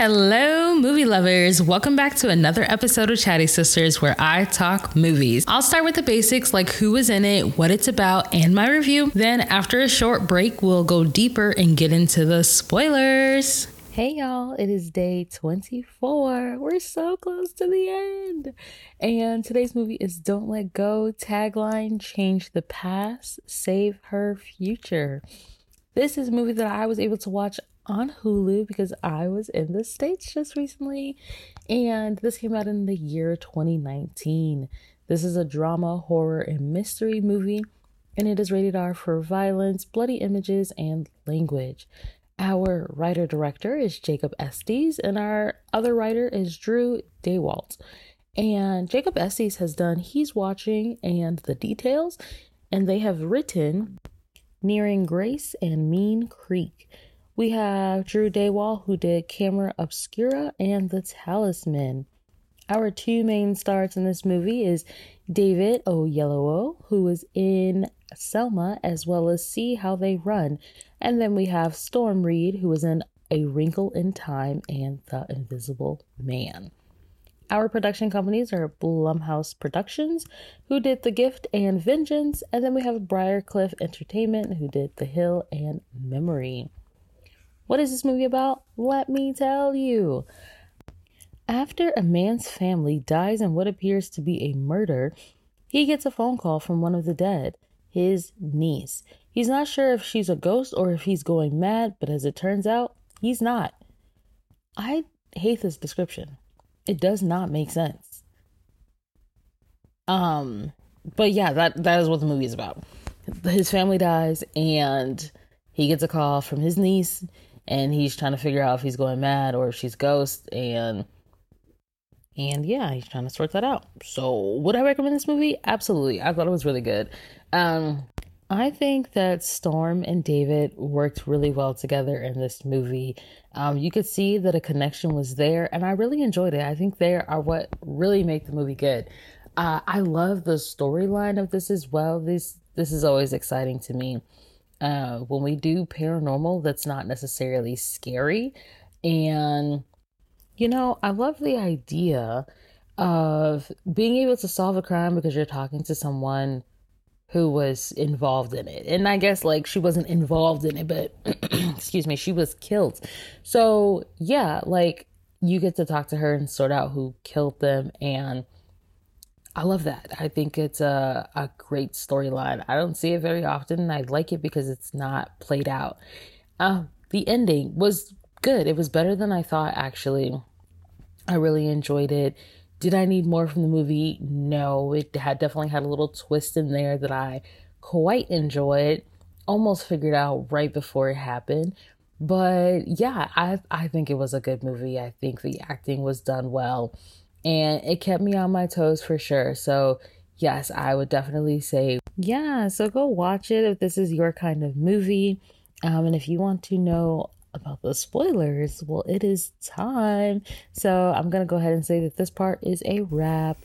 Hello, movie lovers. Welcome back to another episode of Chattie Sisters where I talk movies. I'll start with the basics like who was in it, what it's about, and my review. Then, after a short break, we'll go deeper and get into the spoilers. Hey y'all, it is day 24. We're so close to the end. And today's movie is Don't Let Go. Tagline Change the Past, Save Her Future. This is a movie that I was able to watch on Hulu because I was in the States just recently. And this came out in the year 2019. This is a drama, horror, and mystery movie, and it is rated R for violence, bloody images, and language. Our writer director is Jacob Estes, and our other writer is Drew Daywalt. And Jacob Estes has done He's Watching and The Details, and they have written Nearing Grace and Mean Creek. We have Drew Daywalt, who did Camera Obscura and The Talisman. Our two main stars in this movie is David Oyelowo, who was in Selma, as well as See How They Run. And then we have Storm Reid, who was in A Wrinkle in Time and The Invisible Man. Our production companies are Blumhouse Productions, who did The Gift and Vengeance, and then we have Briarcliff Entertainment, who did The Hill and Memory. What is this movie about? Let me tell you. After a man's family dies in what appears to be a murder, he gets a phone call from one of the dead, his niece. He's not sure if she's a ghost or if he's going mad, but as it turns out, he's not. I hate this description. It does not make sense. Um, but yeah, that that is what the movie is about. His family dies and he gets a call from his niece and he's trying to figure out if he's going mad or if she's ghost and and yeah he's trying to sort that out so would i recommend this movie absolutely i thought it was really good um i think that storm and david worked really well together in this movie. Um you could see that a connection was there and i really enjoyed it. I think they are what really make the movie good. Uh, i love the storyline of this as well. This this is always exciting to me. Uh, when we do paranormal that's not necessarily scary. And, you know, I love the idea of being able to solve a crime because you're talking to someone who was involved in it. And I guess like she wasn't involved in it, but excuse me, she was killed. So, yeah, like you get to talk to her and sort out who killed them and I love that. I think it's a, a great storyline. I don't see it very often. and I like it because it's not played out. Uh, the ending was good. It was better than I thought, actually. I really enjoyed it. Did I need more from the movie? No. It had definitely had a little twist in there that I quite enjoyed. Almost figured out right before it happened. But yeah, I I think it was a good movie. I think the acting was done well and it kept me on my toes for sure. So, yes, I would definitely say, yeah, so go watch it if this is your kind of movie. Um, and if you want to know about the spoilers, well, it is time. So, I'm going to go ahead and say that this part is a wrap.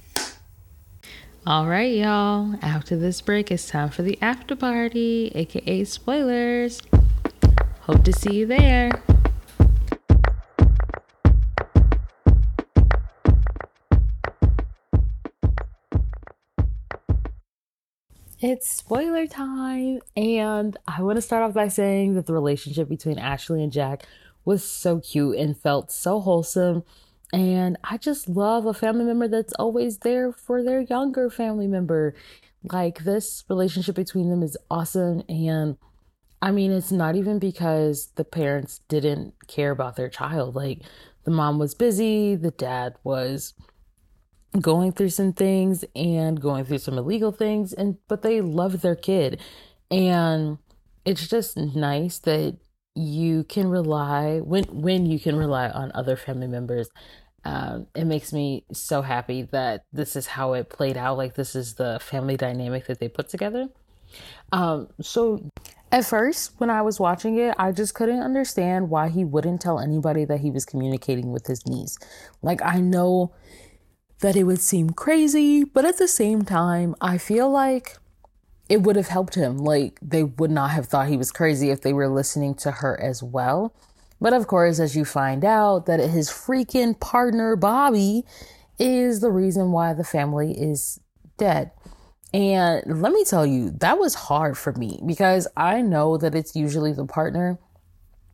All right, y'all. After this break, it's time for the after party, aka spoilers. Hope to see you there. It's spoiler time, and I want to start off by saying that the relationship between Ashley and Jack was so cute and felt so wholesome. And I just love a family member that's always there for their younger family member. Like, this relationship between them is awesome. And I mean, it's not even because the parents didn't care about their child. Like, the mom was busy, the dad was going through some things and going through some illegal things and but they love their kid. And it's just nice that you can rely when when you can rely on other family members um, it makes me so happy that this is how it played out like this is the family dynamic that they put together. Um, so at first when i was watching it i just couldn't understand why he wouldn't tell anybody that he was communicating with his niece. Like i know that it would seem crazy, but at the same time, I feel like it would have helped him. Like, they would not have thought he was crazy if they were listening to her as well. But of course, as you find out that his freaking partner, Bobby, is the reason why the family is dead. And let me tell you, that was hard for me because I know that it's usually the partner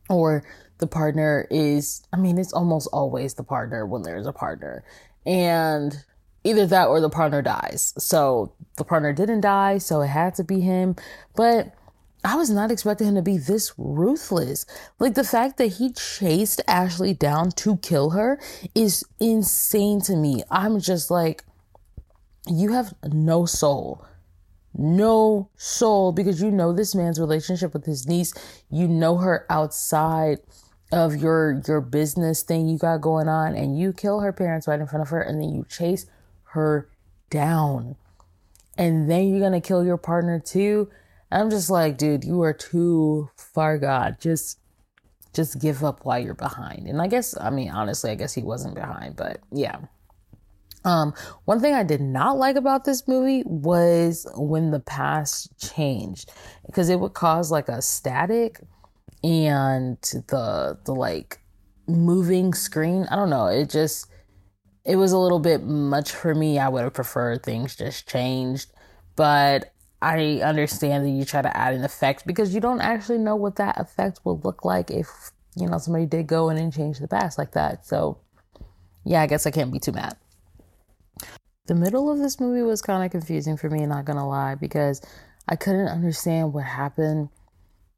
or the partner is, I mean, it's almost always the partner when there's a partner. And either that or the partner dies. So the partner didn't die, so it had to be him. But I was not expecting him to be this ruthless. Like the fact that he chased Ashley down to kill her is insane to me. I'm just like, you have no soul. No soul because you know this man's relationship with his niece. You know her outside of your your business thing you got going on and you kill her parents right in front of her and then you chase her down. And then you're to kill your partner too. I'm just like, dude, you are too far God. Just just give up while you're behind. And I guess I mean honestly, I guess he wasn't behind, but yeah. Um, one thing I did not like about this movie was when the past changed because it would cause like a static and the the like moving screen. I don't know. It just it was a little bit much for me. I would have preferred things just changed, but I understand that you try to add an effect because you don't actually know what that effect will look like if you know somebody did go in and change the past like that. So yeah, I guess I can't be too mad. The middle of this movie was kind of confusing for me, not gonna lie, because I couldn't understand what happened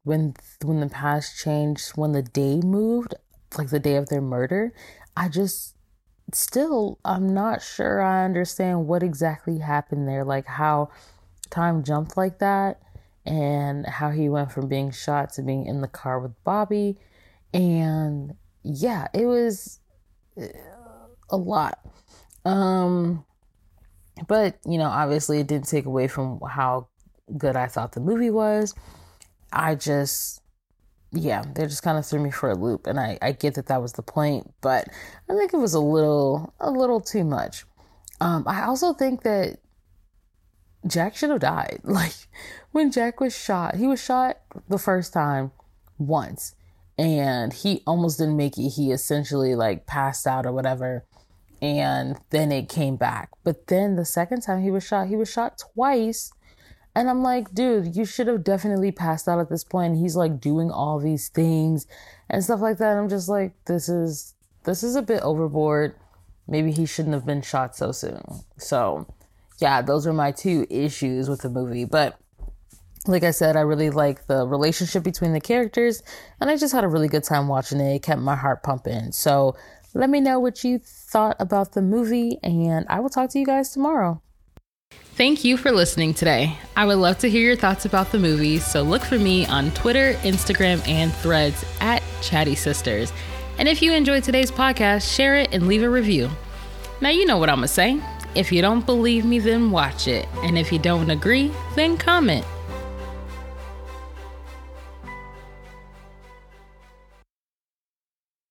when when the past changed, when the day moved, like the day of their murder. I just still I'm not sure I understand what exactly happened there, like how time jumped like that and how he went from being shot to being in the car with Bobby and yeah, it was uh, a lot. Um but, you know, obviously it didn't take away from how good I thought the movie was. I just, yeah, they just kind of threw me for a loop. And I, I get that that was the point, but I think it was a little, a little too much. Um, I also think that Jack should have died. Like when Jack was shot, he was shot the first time once and he almost didn't make it. He essentially like passed out or whatever and then it came back. But then the second time he was shot, he was shot twice. And I'm like, dude, you should have definitely passed out at this point. he's like doing all these things and stuff like that. And I'm just like, this is this is a bit overboard. Maybe he shouldn't have been shot so soon. So yeah, those are my two issues with the movie. But like I said, I really like the relationship between the characters, and I just had a really good time watching it. It kept my heart pumping. So let me know what you thought about the movie, and I will talk to you guys tomorrow. Thank you for listening today. I would love to hear your thoughts about the movie, so look for me on Twitter, Instagram, and threads at Chattie Sisters. And if you enjoyed today's podcast, share it and leave a review. Now, you know what I'm gonna say. If you don't believe me, then watch it. And if you don't agree, then comment.